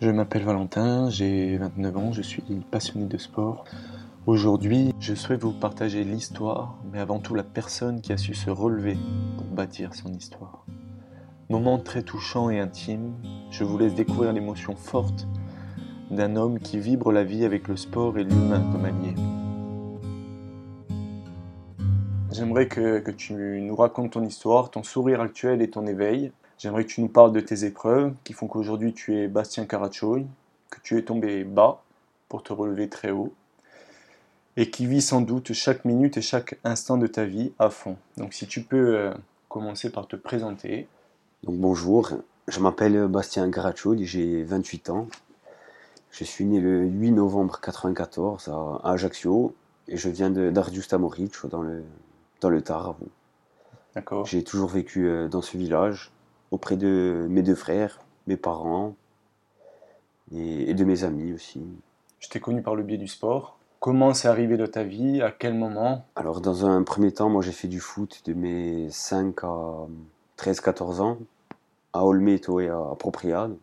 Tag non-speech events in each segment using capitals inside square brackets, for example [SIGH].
Je m'appelle Valentin, j'ai 29 ans, je suis passionné de sport. Aujourd'hui, je souhaite vous partager l'histoire, mais avant tout la personne qui a su se relever pour bâtir son histoire. Moment très touchant et intime, je vous laisse découvrir l'émotion forte d'un homme qui vibre la vie avec le sport et l'humain comme allié. J'aimerais que, que, tu nous racontes ton histoire, ton sourire actuel et ton éveil. J'aimerais que tu nous parles de tes épreuves qui font qu'aujourd'hui tu es Bastien Carachoy, que tu es tombé bas pour te relever très haut et qui vit sans doute chaque minute et chaque instant de ta vie à fond. Donc si tu peux euh, commencer par te présenter. Donc bonjour, je m'appelle Bastien Carachoy, j'ai 28 ans. Je suis né le 8 novembre 1994 à Ajaccio et je viens d'Ardius Tamoric dans le, dans le Tarn. D'accord. J'ai toujours vécu euh, dans ce village auprès de mes deux frères, mes parents et, de mes amis aussi. Je t'ai connu par le biais du sport. Comment c'est arrivé dans ta vie? À quel moment? Alors, dans un premier temps, moi j'ai fait du foot de mes 5 à 13-14 ans à Olmeto et à Propriade.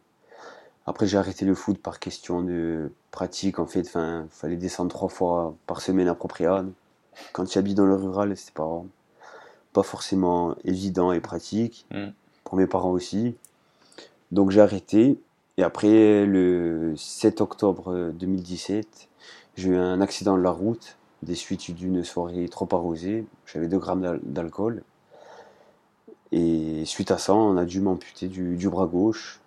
Après, j'ai arrêté le foot par question de pratique. En fait, il fallait descendre trois fois par semaine à Propriade. Quand tu habites dans le rural, c'était pas, pas forcément évident et pratique. Mm pour mes parents aussi. Donc j'ai arrêté. Et après, le 7 octobre 2017, j'ai eu un accident de la route, des suites d'une soirée trop arrosée. J'avais 2 grammes d'alcool. Et suite à ça, on a dû m'amputer du, bras gauche.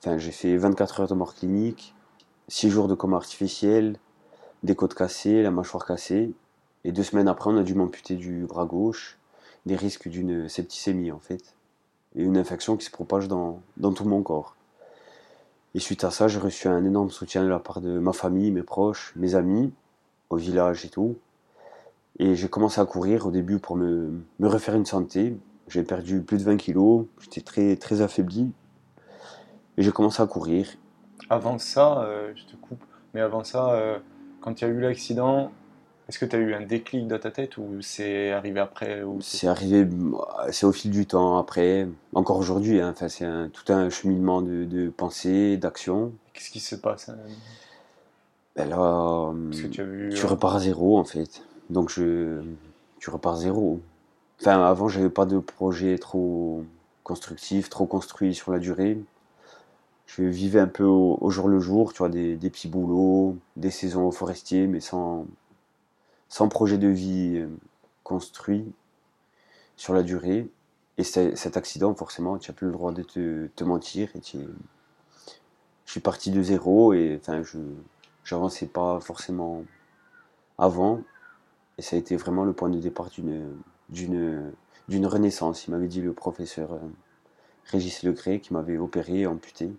Enfin, j'ai fait 24 heures de mort clinique, 6 jours de coma artificiel, des côtes cassées, la mâchoire cassée. Et deux semaines après, on a dû m'amputer du bras gauche, des risques d'une septicémie en fait et une infection qui se propage dans, dans tout mon corps. Et suite à ça, j'ai reçu un énorme soutien de la part de ma famille, mes proches, mes amis, au village et tout. Et j'ai commencé à courir au début pour me, me refaire une santé. J'ai perdu plus de 20 kilos, j'étais très, très affaibli. Et j'ai commencé à courir. Avant ça, euh, je te coupe, mais avant ça, euh, quand il y a eu l'accident, est-ce que tu as eu un déclic dans ta tête ou c'est arrivé après C'est arrivé, c'est au fil du temps après, encore aujourd'hui. Hein, c'est tout un cheminement de, de pensée, d'action. Qu'est-ce qui se passe hein? Ben là, tu, euh, repars à zéro en fait. Donc je, tu repars à zéro. Enfin, avant, j'avais pas de projet trop constructif, trop construit sur la durée. Je vivais un peu au, jour le jour, tu vois, des, des petits boulots, des saisons forestiers, mais sans, sans projet de vie euh, construit sur la durée. Et cet accident, forcément, tu n'as plus le droit de te, mentir. Et je suis parti de zéro et enfin, je n'avançais pas forcément avant. Et ça a été vraiment le point de départ d'une, d'une, renaissance. Il m'avait dit le professeur euh, Régis Legré qui m'avait opéré, amputé.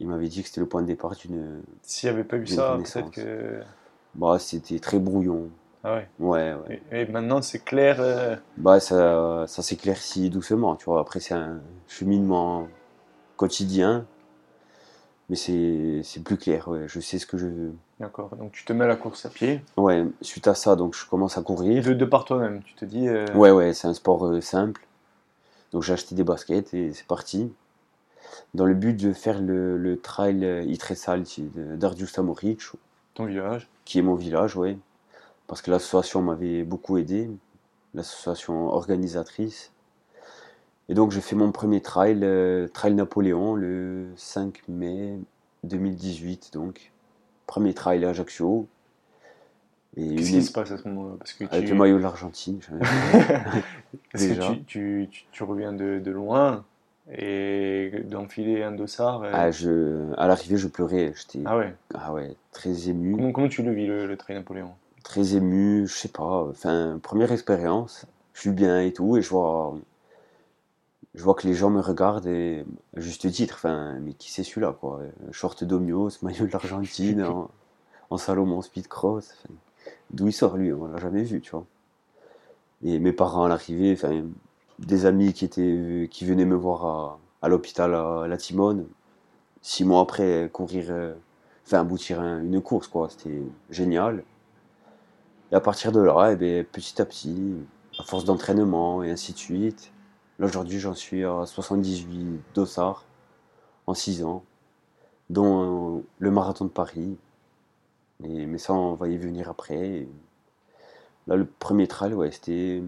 Il m'avait dit que c'était le point de départ d'une. S'il n'y avait pas eu ça, peut-être que bah, c'était très brouillon. Ah ouais. Ouais, ouais. Et, maintenant, c'est clair euh, Bah, ça, ça s'éclaircit doucement, tu vois. Après, c'est un cheminement quotidien, mais c'est plus clair, ouais. Je sais ce que je veux. D'accord. Donc, tu te mets à la course à pied Ouais, suite à ça, donc je commence à courir. De, de par toi-même, tu te dis. Euh, ouais, ouais, c'est un sport euh, simple. Donc, j'ai acheté des baskets et c'est parti. Dans le but de faire le, le trail Itressal d'Ardius Tamoric, ton village Qui est mon village, oui. Parce que l'association m'avait beaucoup aidé, l'association organisatrice. Et donc j'ai fait mon premier trail, euh, Trail Napoléon, le 5 mai 2018, donc. Premier trail à Ajaccio. Qu'est-ce qui se passe à ce moment-là? Avec le maillot de l'Argentine. [LAUGHS] Parce que tu, tu, tu, reviens de, de loin? Et d'enfiler un dossard. Ah, je, à l'arrivée, je pleurais. J'étais ah ouais. ah ouais, très ému. Comment, comment tu le vis, le, le Napoléon? Très ému, je sais pas. Enfin, première expérience. Je suis bien et tout, et je vois, je vois que les gens me regardent et juste titre. Enfin, mais qui c'est celui-là, quoi? Short d'Omios, maillot de l'Argentine, [LAUGHS] en, en, Salomon Speedcross. D'où il sort lui? On l'a jamais vu, tu vois. Et mes parents à l'arrivée, enfin, des amis qui, étaient, qui venaient me voir à, l'hôpital à La Timone. Six mois après, courir, euh, enfin aboutir à une course, quoi. C'était génial. Et à partir de là, eh bien, petit à petit, à force d'entraînement et ainsi de suite, là aujourd'hui j'en suis à 78 dossards en 6 ans. dont le marathon de Paris. Et, mais ça, on va y venir après. Là, le premier trail, ouais, c'était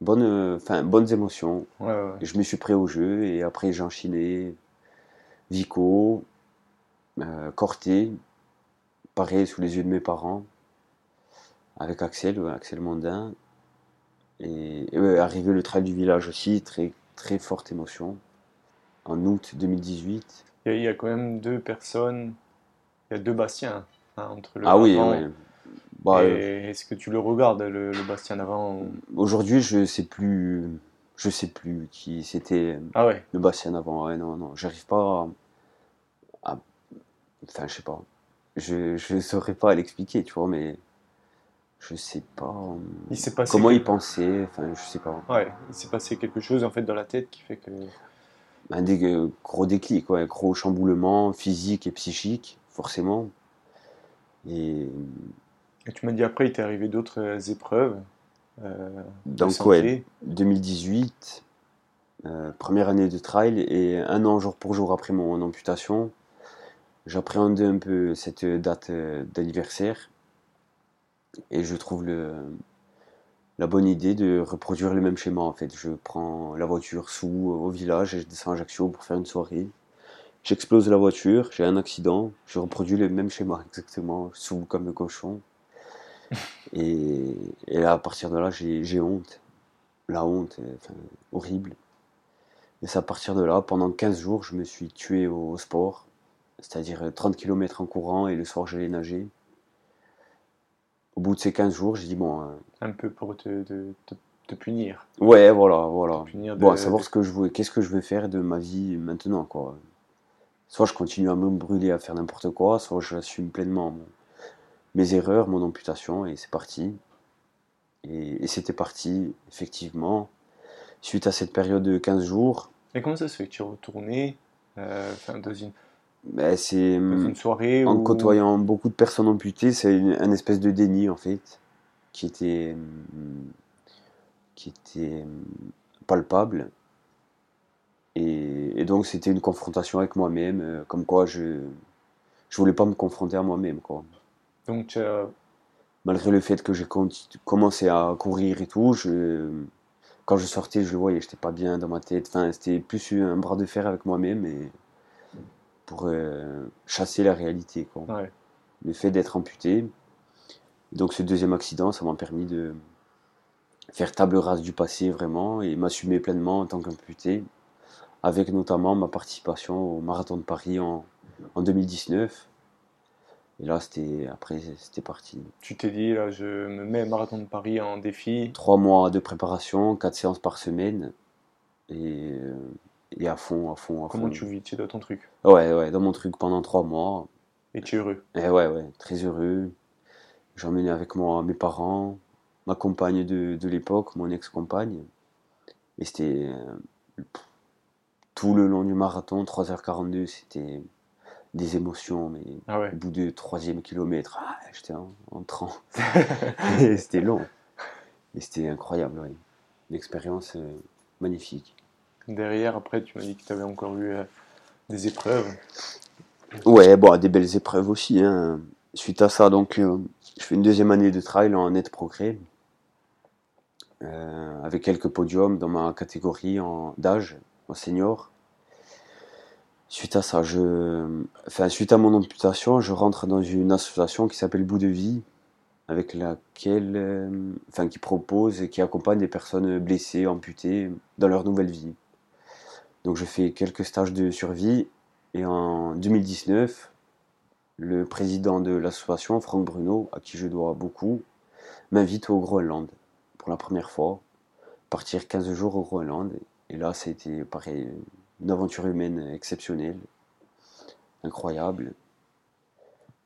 bonne, enfin, bonnes émotions. Ouais, ouais. Je me suis prêt au jeu et après j'ai enchaîné Vico, euh, Corté, pareil sous les yeux de mes parents, avec Axel, ouais, Axel Mondin. Et, et ouais, arrivé le trail du village aussi, très, très forte émotion. En août 2018. Il y, a, il y a quand même deux personnes, il y a deux Bastiens hein, entre le ah oui, ouais. Bah, euh, est-ce que tu le regardes, le, le Bastien d'avant ou- Aujourd'hui, je sais plus, je sais plus qui c'était Ah ouais, le Bastien avant. Ouais, non, non, j'arrive pas à, à- enfin, je sais pas. Je, je saurais pas l'expliquer, tu vois, mais je sais pas euh, il s'est passé comment il pensait. Enfin, je sais pas. Ouais, il s'est passé quelque chose en fait dans la tête qui fait que. Un des euh, gros déclics, ouais, gros chamboulement physique et psychique, forcément. Et Et tu m'as dit après, il t'est arrivé d'autres euh, épreuves. euh, donc, ouais, 2018, euh, première année de trail, et un an jour pour jour après mon amputation, j'appréhendais un peu cette date euh, d'anniversaire, et je trouve le, la bonne idée de reproduire le même schéma en fait. Je prends la voiture sous au village et je descends à Ajaccio pour faire une soirée. J'explose la voiture, j'ai un accident, je reproduis le même schéma [LAUGHS] exactement, sous comme le cochon. Et, et là, à partir de là, j'ai honte. La honte, euh, enfin, horrible. Et c'est à partir de là, pendant 15 jours, je me suis tué au, au sport, c'est-à-dire euh, 30 km en courant et le soir, j'allais nager. Au bout de ces 15 jours, j'ai dit, bon, euh, un peu pour te, te, te- te punir. ouais, voilà, voilà. De- Bon, à savoir ce que je veux, qu'est-ce que je veux faire de ma vie maintenant, quoi. Soit je continue à me brûler à faire n'importe quoi, soit j'assume pleinement mon- mes erreurs, mon amputation, et c'est parti. Et, et c'était parti, effectivement. Suite à cette période de 15 jours, Et comment ça se fait que tu es retourné euh, dans, une, ben, c'est dans une soirée en où... côtoyant beaucoup de personnes amputées, c'est une- un espèce de déni en fait, qui était, hum, qui était hum, palpable. Et, et donc c'était une confrontation avec moi-même, euh, comme quoi je je voulais pas me confronter à moi-même quoi. Donc as- Malgré le fait que j'ai commencé à courir et tout, je, quand je sortais, je le voyais, j'étais pas bien dans ma tête. Enfin, c'était plus un bras de fer avec moi-même et pour euh, chasser la réalité quoi ouais. le fait d'être amputé. Donc ce deuxième accident, ça m'a permis de faire table rase du passé vraiment et m'assumer pleinement en tant qu'amputé, avec notamment ma participation au marathon de Paris en, en 2019. Et là, c'était après, c'était parti. Tu t'es dit, là, je me mets marathon de Paris en défi. Trois mois de préparation, quatre séances par semaine, et, euh, et à fond, à fond, à Comment fond. tu vis Tu es dans ton truc? Ouais, ouais, dans mon truc pendant trois mois. Et tu es heureux? Et ouais, ouais, très heureux. Emmené avec moi mes parents, ma compagne de, de l'époque, mon ex-compagne. Et c'était euh, tout le long du marathon, 3h42, c'était des émotions, mais Ah ouais. au bout du troisième kilomètre, ah, j'étais en. [LAUGHS] Et c'était long. Et c'était incroyable, ouais. Une expérience euh, magnifique. Derrière, après, tu m'as dit que tu avais encore eu euh, des épreuves. Ouais, bon, des belles épreuves aussi. hein. Suite à ça, donc, euh, je fais une deuxième année de trail en net progrès, avec quelques podiums dans ma catégorie en d'âge, en senior. Suite à ça, je, enfin, suite à mon amputation, je rentre dans une association qui s'appelle Bout de Vie, avec laquelle, euh, enfin, qui propose et qui accompagne des personnes blessées, amputées dans leur nouvelle vie. Donc, je fais quelques stages de survie et en 2019, le président de l'association, Franck Bruno, à qui je dois beaucoup, m'invite au Groenland pour la première fois. Partir 15 jours au Groenland. Et là, été pareil, une aventure humaine exceptionnelle, incroyable.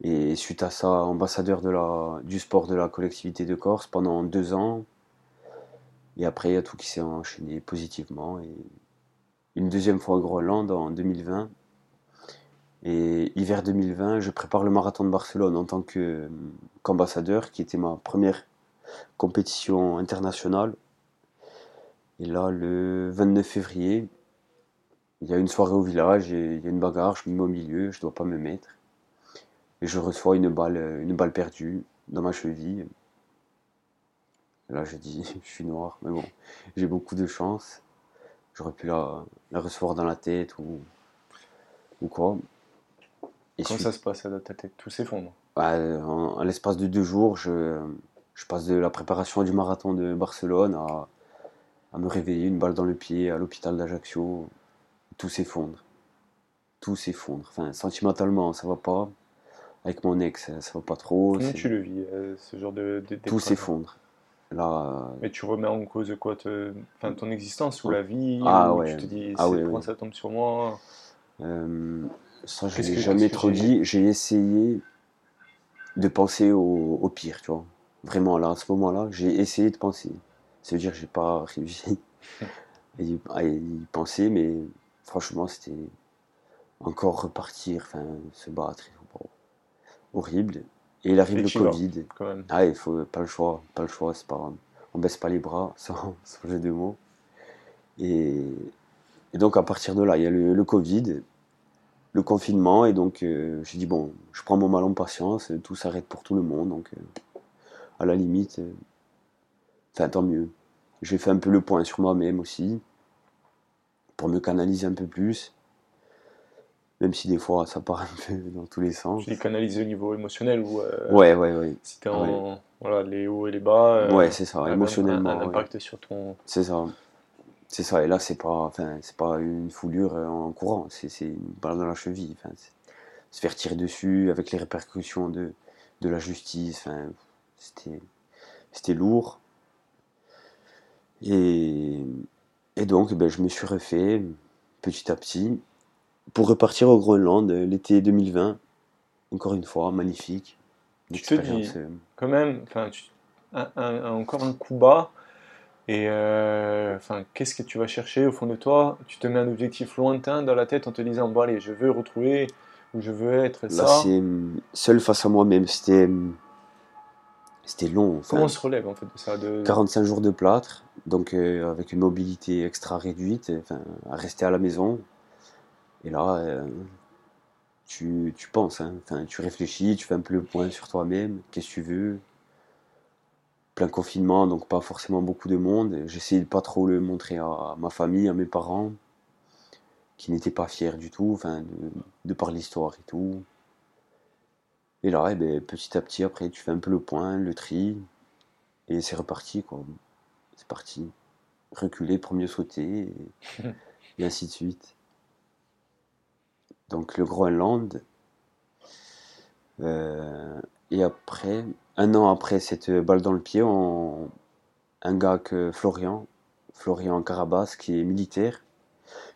Et suite à ça, ambassadeur du sport de la collectivité de Corse pendant deux ans. Et après, il y a tout qui s'est enchaîné positivement. Et une deuxième fois au Groenland en 2020. Et hiver 2020, je prépare le marathon de Barcelone en tant qu'ambassadeur, qui était ma première compétition internationale. Et là, le 29 février, il y a une soirée au village et il y a une bagarre, je me mets au milieu, je dois pas me mettre. Et je reçois une balle, une balle perdue dans ma cheville. là, je dis, [LAUGHS] je suis noir, mais bon, j'ai beaucoup de chance. J'aurais pu la, la, recevoir dans la tête ou, ou quoi. Et Comment ça se passe dans ta tête? Tout s'effondre bah, En, l'espace de deux jours, je, je passe de la préparation du marathon de Barcelone à, à me réveiller, une balle dans le pied, à l'hôpital d'Ajaccio. Tout s'effondre. Tout s'effondre. Enfin, sentimentalement, ça va pas. Avec mon ex, ça va pas trop. Comment tu le vis, euh, ce genre de. de tout s'effondre. Là, euh, Mais tu remets en cause quoi enfin, Ton existence ou la vie Ah ouais. Tu te dis, ah, oui, ça tombe sur moi euh, Ça, je l'ai jamais trop dit. J'ai essayé de penser au, au, pire, tu vois. Vraiment, là, à ce moment-là, j'ai essayé de penser. Ça veut dire que j'ai pas réussi [LAUGHS] à y penser, mais franchement, c'était encore repartir, enfin, se battre. Horrible. Et il arrive le Covid. Ah, il faut pas le choix, pas le choix, c'est pas, on baisse pas les bras, [LAUGHS] sans, sans jeu de mots. Et, et, donc à partir de là, il y a le, Covid, le confinement, et donc euh, j'ai dit bon, je prends mon mal en patience, tout s'arrête pour tout le monde, donc euh, à la limite, euh, enfin tant mieux. J'ai fait un peu le point sur moi-même aussi, pour me canaliser un peu plus. Même si des fois ça part un peu dans tous les sens. Tu les canalises au niveau émotionnel ou euh, Ouais, ouais, ouais. Si t'es en voilà, les hauts et les bas. Euh, ouais, c'est ça, émotionnellement. Un, impact sur ton. C'est ça. C'est ça, et là c'est pas, enfin, c'est pas une foulure en courant, c'est une balle dans la cheville. Enfin, se faire tirer dessus avec les répercussions de, de la justice, enfin, c'était lourd. Et, et donc, ben, je me suis refait petit à petit pour repartir au Groenland euh, l'été 2020. Encore une fois, magnifique. Tu te dis, euh, quand même, encore un coup bas. Et euh, enfin, qu'est-ce que tu vas chercher au fond de toi? Tu te mets un objectif lointain dans la tête en te disant bon allez, je veux retrouver ou je veux être. Là, c'est seul face à moi-même. C'était c'était long. Comment on se relève en fait de ça de... 45 jours de plâtre, donc euh, avec une mobilité extra réduite, enfin, à rester à la maison. Et là, euh, tu, tu, penses, hein, enfin, tu réfléchis, tu fais un peu le point sur toi-même, qu'est-ce que tu veux? Plein confinement, donc pas forcément beaucoup de monde. J'essayais de pas trop le montrer à, ma famille, à mes parents, qui n'étaient pas fiers du tout, enfin, de, de par l'histoire et tout. Et là, eh ben, petit à petit, après, tu fais un peu le point, le tri, et c'est reparti, quoi. C'est parti. Reculer pour mieux sauter, [LAUGHS] et, ainsi de suite. Donc le Groenland. Euh, et après, un an après cette balle dans le pied, on, un gars que Florian, Florian Carabas, qui est militaire,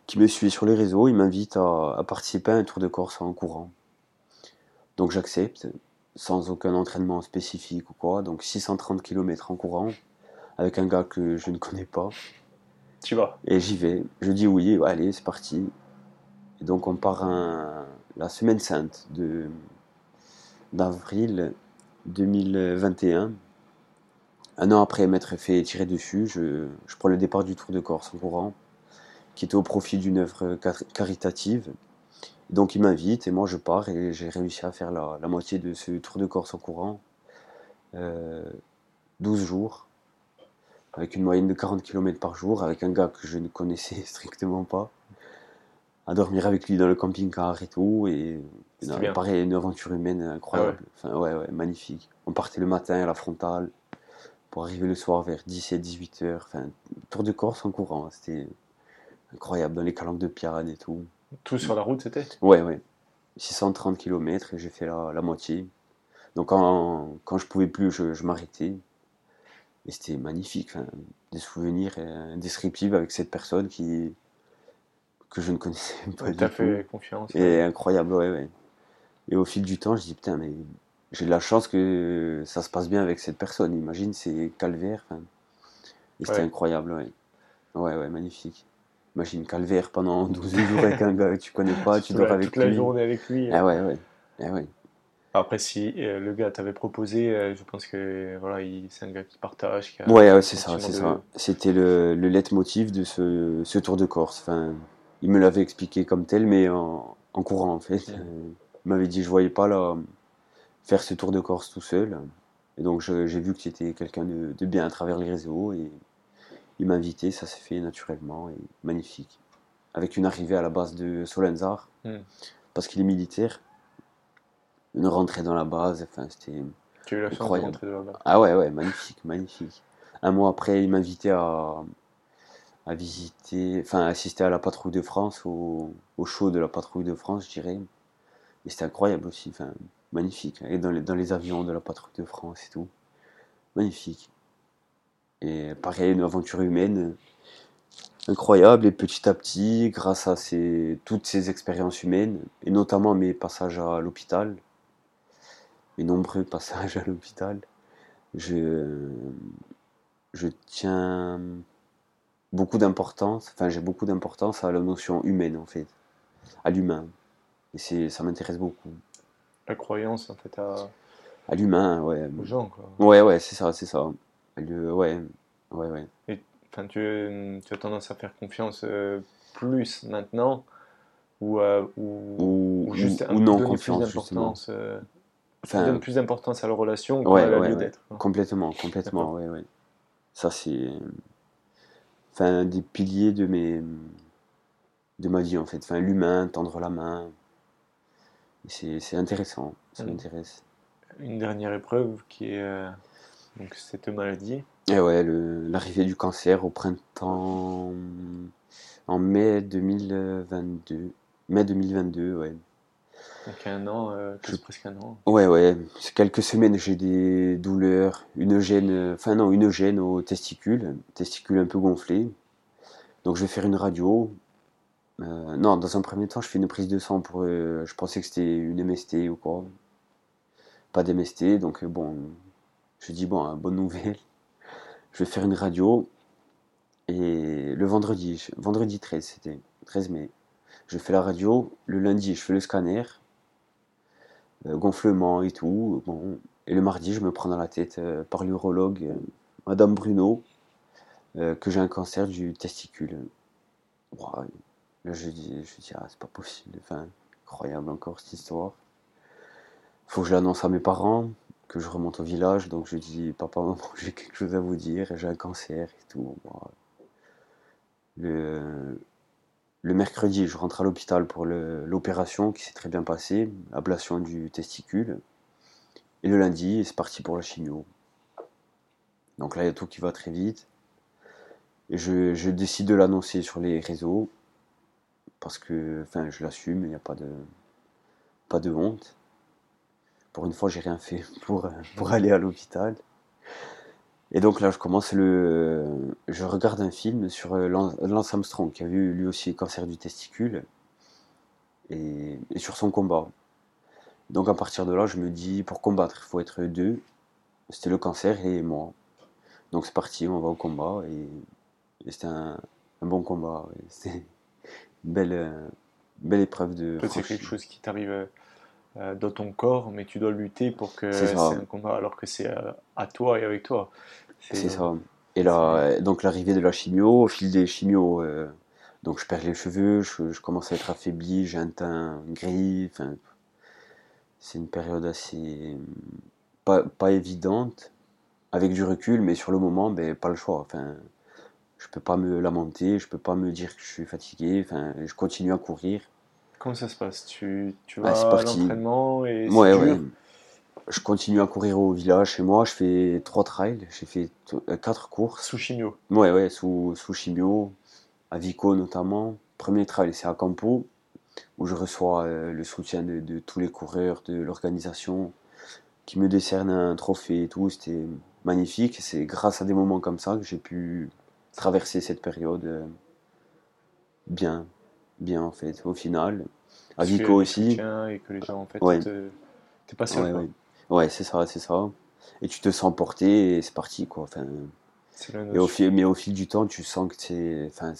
qui me suit sur les réseaux, il m'invite à, à participer à un tour de Corse en courant. Donc j'accepte, sans aucun entraînement spécifique ou quoi. Donc 630 km en courant, avec un gars que je ne connais pas. Tu vas Et j'y vais. Je dis oui, allez, c'est parti. Et donc on part un, la semaine sainte de d'avril 2021. Un an après m'être fait tirer dessus, je, je prends le départ du Tour de Corse en courant, qui était au profit d'une œuvre caritative donc il m'invite et moi je pars et j'ai réussi à faire la, moitié de ce tour de Corse en courant. 12 euh, jours, avec une moyenne de 40 km par jour, avec un gars que je ne connaissais [LAUGHS] strictement pas, à dormir avec lui dans le camping-car et tout, et pareil, une aventure humaine incroyable, ah enfin, ouais, ouais, magnifique. On partait le matin à la frontale, pour arriver le soir vers 17-18 heures, enfin, tour de Corse en courant, c'était incroyable, dans les calanques de Piane et tout. Tout sur la route, c'était Ouais, ouais. 630 km et j'ai fait la, la, moitié. Donc quand, quand je pouvais plus, je, m'arrêtais. Et c'était magnifique, des souvenirs indescriptibles avec cette personne qui que je ne connaissais [LAUGHS] pas du tout. fait confiance. Et incroyable, ouais, ouais. Et au fil du temps, je dis putain, mais j'ai de la chance que ça se passe bien avec cette personne. Imagine, c'est calvaire. Et c'était incroyable, ouais. Ouais, ouais, magnifique. Imagine calvaire pendant [LAUGHS] 12 jours avec un gars que tu connais pas, tu dors avec toute lui. la journée avec lui. Ah ouais, ouais. Ah ouais. Après, si euh, le gars t'avait proposé, euh, je pense que voilà, c'est un gars qui partage. ouais, ouais c'est ça, c'est ça. C'était le, le leitmotiv de ce, ce, tour de Corse. Enfin, il me l'avait expliqué comme tel, mais en, en courant en fait. Ouais. Euh, Il m'avait dit je voyais pas là faire ce tour de Corse tout seul. Et donc j'ai vu que tu étais quelqu'un de, de bien à travers les réseaux et il m'a invité, ça s'est fait naturellement et magnifique. Avec une arrivée à la base de Solenzar, Mm. parce qu'il est militaire. Une rentrée dans la base, enfin c'était. Tu as eu la chance de Incroyable. rentrer de là-bas. Ah ouais, ouais, magnifique, magnifique. Un mois après, il m'invitait à, à visiter, enfin, assister à la patrouille de France, au, au show de la patrouille de France, je dirais. Et c'était incroyable aussi, enfin, magnifique. Et dans les, dans les avions de la patrouille de France et tout. Magnifique. Et pareil, une aventure humaine incroyable. Et petit à petit, grâce à ces, toutes ces expériences humaines, et notamment mes passages à l'hôpital, mes nombreux [LAUGHS] passages à l'hôpital, je, je tiens beaucoup d'importance, enfin j'ai beaucoup d'importance à la notion humaine en fait, à l'humain. Et c'est, ça m'intéresse beaucoup. La croyance, en fait, à... À l'humain, ouais. aux gens, quoi. Ouais, ouais, c'est ça, c'est ça. Le, ouais, ouais, ouais. Enfin, tu, tu as tendance à faire confiance euh, plus maintenant ou, euh, ou, Ou, ou juste ou- un- non donner confiance, plus d'importance euh, Enfin, plus d'importance à la relation Ouais, qu'à la ouais, lieu ouais. d'être. quoi. Complètement, complètement, ouais, ouais. Ça, c'est. Enfin, un des piliers de mes. de ma vie, en fait. Enfin, l'humain, tendre la main. Et C'est intéressant, ça Mm. m'intéresse. Une dernière épreuve qui est euh, donc cette maladie. Et ouais, le- l'arrivée du cancer au printemps. en mai 2022. Mai 2022, ouais. Donc un an, euh, Je- presque un an. Ouais, ouais, c'est quelques semaines, j'ai des douleurs, une gêne, enfin non, une gêne aux testicules, testicules un peu gonflés. Donc je vais faire une radio. Euh, non, dans un premier temps, je fais une prise de sang pour. euh, je pensais que c'était une MST ou quoi. Pas d'MST, donc bon, je dis bon, hein, bonne nouvelle. Je vais faire une radio. Et le vendredi, vendredi 13, c'était 13 mai. Je fais la radio. Le lundi, je fais le scanner euh, gonflement et tout. Bon. Et le mardi, je me prends dans la tête euh, par l'urologue, euh, Madame Bruno, que j'ai un cancer du testicule. Là, je dis, je dis ah, c'est pas possible. Enfin, incroyable encore cette histoire. Faut que je l'annonce à mes parents, que je remonte au village. Donc je dis, papa, [LAUGHS] maman, j'ai quelque chose à vous dire, j'ai un cancer et tout. Le, le mercredi, je rentre à l'hôpital pour l'opération qui s'est très bien passée, ablation du testicule. Et le lundi, c'est parti pour la chimio. Donc là, il y a tout qui va très vite. Et je, décide de l'annoncer sur les réseaux. Parce que, je l'assume, il n'y a pas de, pas de honte. Pour une fois, j'ai rien fait pour, pour aller à l'hôpital. Et donc là, je commence le. Je regarde un film sur euh, Lance Armstrong, qui a eu lui aussi cancer du testicule, et, et sur son combat. Donc à partir de là, je me dis, pour combattre, il faut être deux. C'était le cancer et moi. Donc c'est parti, on va au combat, et, et c'était un, un bon combat. C'était une belle, euh, belle épreuve de. C'est quelque chose qui t'arrive euh, euh, dans ton corps, mais tu dois lutter pour que C'est un combat, alors que c'est euh, à toi et avec toi. C'est ça. Et là, euh, donc l'arrivée de la chimio, au fil des chimios, euh, donc je perds les cheveux, je, je commence à être affaibli, j'ai un teint gris. C'est une période assez pas, pas évidente, avec du recul, mais sur le moment, ben, pas le choix. Enfin, je peux pas me lamenter, je peux pas me dire que je suis fatigué. Enfin, je continue à courir. Comment ça se passe? Tu, tu Ah, vas c'est à l'entraînement et Ouais, Je continue à courir au village chez moi. Je fais trois trails, j'ai fait euh, quatre courses. sous chimio. Ouais, ouais, sous, sous chimio, à Vico notamment. Premier trail, c'est à Campo, où je reçois euh, le soutien de, de tous les coureurs, de l'organisation, qui me décernent un trophée et tout. C'était magnifique. C'est grâce à des moments comme ça que j'ai pu traverser cette période euh, bien, bien en fait, au final. À Vico aussi. Et que les gens, en fait, Ouais. te- t'es pas seul. Ouais, c'est ça, c'est ça. Et tu te sens porté et c'est parti, quoi. Enfin, Et au fil, mais au fil du temps, tu sens que c'est, enfin,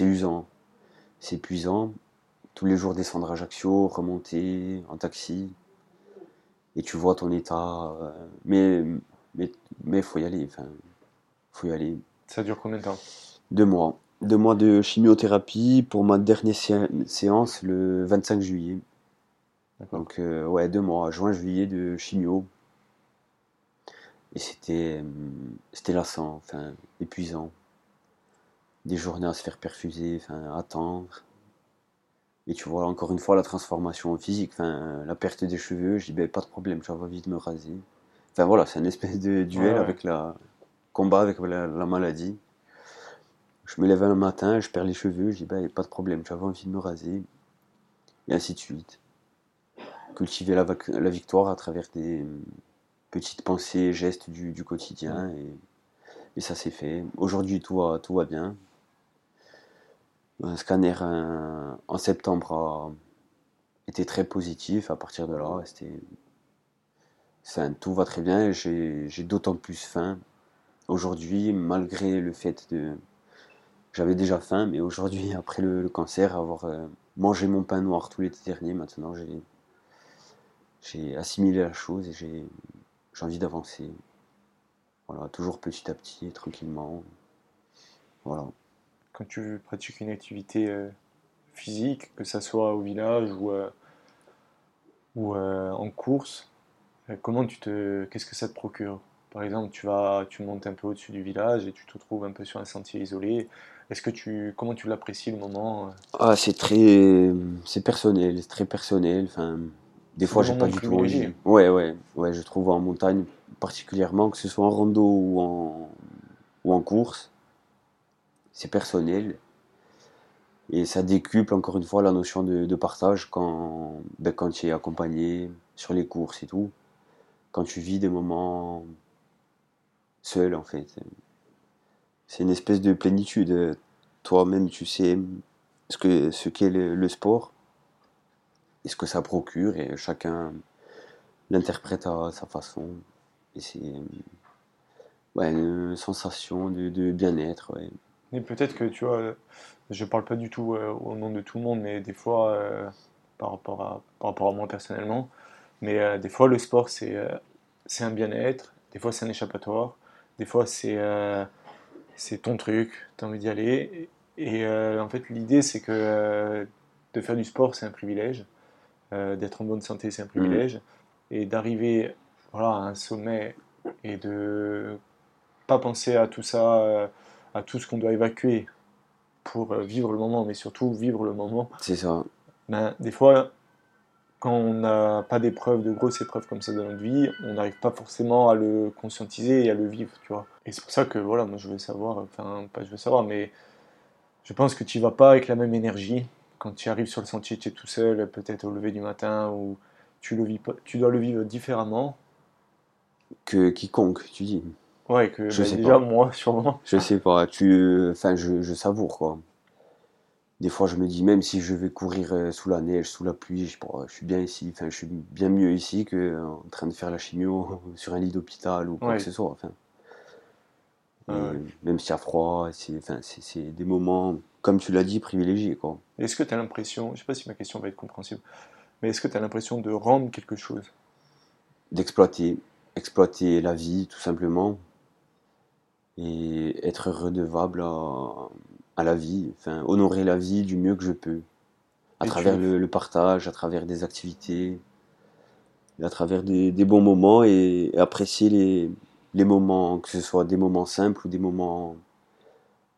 usant, c'est épuisant. Tous les jours descendre à Ajaccio, remonter en taxi, et tu vois ton état. euh, mais, mais, mais faut y aller. Enfin, faut y aller. Ça dure combien de temps? Deux mois. Deux mois de chimiothérapie pour ma dernière séance le 25 juillet. Donc, euh, ouais, deux mois, juin, juillet de chimio. Et c'était, c'était lassant, enfin, épuisant. Des journées à se faire perfuser, enfin, attendre. Et tu vois encore une fois la transformation physique, enfin, la perte des cheveux, je dis ben, pas de problème, j'avais envie de me raser. Enfin voilà, c'est une espèce de duel avec la combat avec la, maladie. Je me lève un matin, je perds les cheveux, je dis ben, pas de problème, j'avais envie de me raser. Et ainsi de suite. Cultiver la, la victoire à travers des petites pensées, gestes du, quotidien. Et, et ça s'est fait. Aujourd'hui, tout va, tout va bien. Un scanner en septembre a été très positif. À partir de là, c'était, tout va très bien. J'ai, d'autant plus faim aujourd'hui, malgré le fait de. J'avais déjà faim, mais aujourd'hui, [LAUGHS] après le, cancer, avoir euh, mangé mon pain noir tout l'été dernier, maintenant j'ai, assimilé la chose et j'ai, envie d'avancer. Voilà, toujours petit à petit, tranquillement. Voilà quand tu pratiques une activité euh, physique, que ce soit au village ou, euh, ou en course, comment tu te, qu'est-ce que ça te procure? Par exemple, tu vas, tu montes un peu au-dessus du village et tu te trouves un peu sur un sentier isolé. Est-ce que tu, comment tu l'apprécies le moment Ah, c'est très, c'est personnel, c'est très personnel. Enfin, des fois, j'ai pas du tout envie. Ouais, ouais, ouais. Je trouve en montagne particulièrement, que ce soit en rando ou en, ou en course, c'est personnel. Et ça décuple encore une fois la notion de, partage quand, ben, quand tu es accompagné sur les courses et tout. Quand tu vis des moments seul en fait. C'est une espèce de plénitude. Toi-même tu sais ce que ce qu'est le, sport et ce que ça procure et chacun l'interprète à sa façon. Et c'est une sensation de, bien-être. Ouais. Mais peut-être que, tu vois, je parle pas du tout euh, au nom de tout le monde, mais des fois, euh, par, rapport à, par rapport à moi personnellement, mais euh, des fois, le sport, c'est c'est un bien-être, des fois, c'est un échappatoire, des fois, c'est c'est ton truc, tu as envie d'y aller. Et, en fait, l'idée, c'est que de faire du sport, c'est un privilège, d'être en bonne santé, c'est un privilège, mmh. et d'arriver voilà, à un sommet et de pas penser à tout ça à tout ce qu'on doit évacuer pour euh, vivre le moment, mais surtout vivre le moment. C'est ça. Ben, des fois, quand on n'a pas d'épreuves, de grosses épreuves comme ça dans notre vie, on n'arrive pas forcément à le conscientiser et à le vivre, tu vois. Et c'est pour ça que, voilà, moi je veux savoir, enfin, pas je veux savoir, mais je pense que tu vas pas avec la même énergie quand tu arrives sur le sentier, tu es tout seul, peut-être au lever du matin, ou tu, le vis tu dois le vivre différemment. Que quiconque, tu dis. Ouais, que je bah, sais déjà pas. moi, sûrement. Je sais pas, tu, enfin, je, je, savoure quoi. Des fois, je me dis, même si je vais courir euh, sous la neige, sous la pluie, je, je suis bien ici, enfin, je suis bien mieux ici que en train de faire la chimio [LAUGHS] sur un lit d'hôpital ou quoi que ce soit. Enfin. Même s'il y a froid, c'est enfin, des moments, comme tu l'as dit, privilégiés. Est-ce que tu as l'impression, je sais pas si ma question va être compréhensible, mais est-ce que tu as l'impression de rendre quelque chose? D'exploiter. Exploiter la vie, tout simplement et être redevable à, la vie, enfin honorer la vie du mieux que je peux, à travers le, partage, à travers des activités, à travers des, bons moments et, apprécier les, les, moments, que ce soit des moments simples ou des moments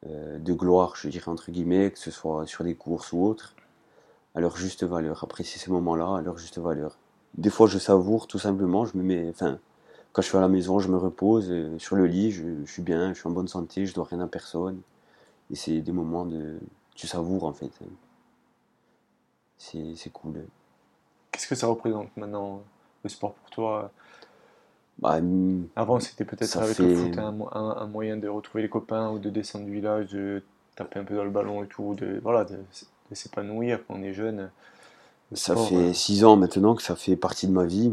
euh, de gloire, je dirais entre guillemets, que ce soit sur des courses ou autres, à leur juste valeur, apprécier ces moments-là à leur juste valeur. Des fois je savoure tout simplement, je me mets, enfin, quand je suis à la maison, je me repose euh, sur le lit, je, suis bien, je suis en bonne santé, je dois rien à personne. Et c'est des moments de. Tu savoures en fait. C'est cool. Qu'est-ce que ça représente maintenant, le sport pour toi? Bah, Avant, c'était peut-être avec le foot un, moyen de retrouver les copains ou de descendre du village, de taper un peu dans le ballon et tout, de, voilà, de, s'épanouir quand on est jeune. ça fait euh, six ans maintenant que ça fait partie de ma vie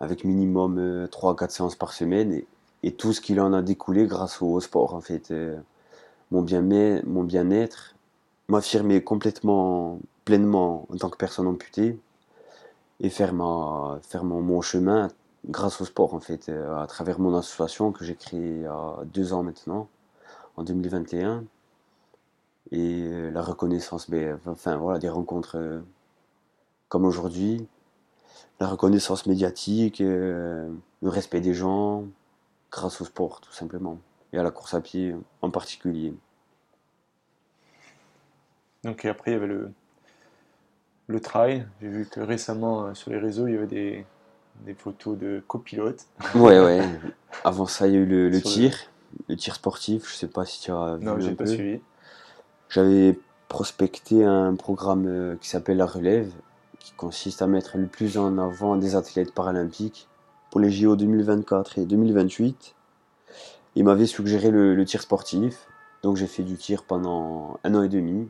avec minimum 3 euh, 4 séances par semaine et, tout ce qu'il en a découlé grâce au, sport en fait. Mon bien-être, m'affirmer complètement, pleinement en tant que personne amputée et faire, mon, chemin grâce au sport en fait, euh, à travers mon association que j'ai créée il y a deux ans maintenant, en 2021. Et euh, la reconnaissance, ben, enfin voilà, des rencontres euh, comme aujourd'hui, la reconnaissance médiatique, le respect des gens, grâce au sport tout simplement, et à la course à pied en particulier. Donc et après il y avait le, le trail. J'ai vu que récemment euh, sur les réseaux il y avait des, des photos de copilotes. [LAUGHS] Ouais, ouais. Avant ça, il y a eu le, le Sur le- tir, le tir sportif. Je sais pas si tu as vu Non, j'ai pas peu. suivi. J'avais prospecté un programme euh, qui s'appelle la relève, qui consiste à mettre le plus en avant des athlètes paralympiques pour les JO 2024 et 2028. Il m'avait suggéré le, le tir sportif, donc j'ai fait du tir pendant un an et demi.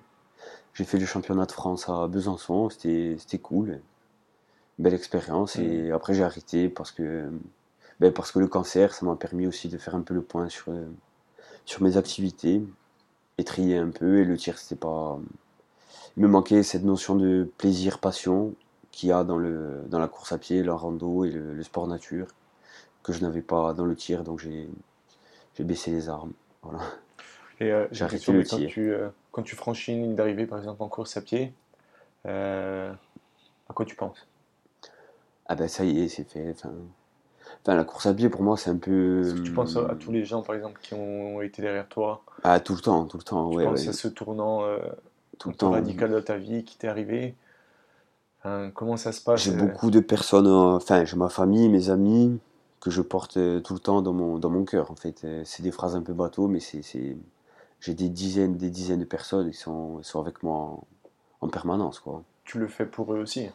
J'ai fait le championnat de France à Besançon, c'était cool, belle expérience. Et après j'ai arrêté parce que ben, parce que le cancer, ça m'a permis aussi de faire un peu le point sur sur mes activités et trier un peu. Et le tir, c'était pas. Il me manquait cette notion de plaisir, passion qu'il y a dans, le, dans la course à pied, la rando et le, le sport nature, que je n'avais pas dans le tir, donc j'ai j'ai baissé les armes. Voilà. Et euh, J'ai arrêté le quand tu, euh, quand tu franchis une ligne d'arrivée, par exemple en course à pied, euh, à quoi tu penses? Ah ben ça y est, c'est fait. Enfin, enfin, la course à pied, pour moi, c'est un peu. Est-ce que tu penses à, à tous les gens, par exemple, qui ont été derrière toi? Ah, tout le temps, tout le temps, Tu ouais, penses ouais, à ce tournant tout le un peu temps. radical de ta vie qui t'est arrivé? Comment ça se passe? J'ai beaucoup de personnes, enfin, j'ai ma famille, mes amis, que je porte euh, tout le temps dans mon, dans mon cœur, en fait. Euh, C'est des phrases un peu bateau, mais c'est, j'ai des dizaines, des dizaines de personnes qui sont, sont avec moi en, en permanence, quoi. Tu le fais pour eux aussi?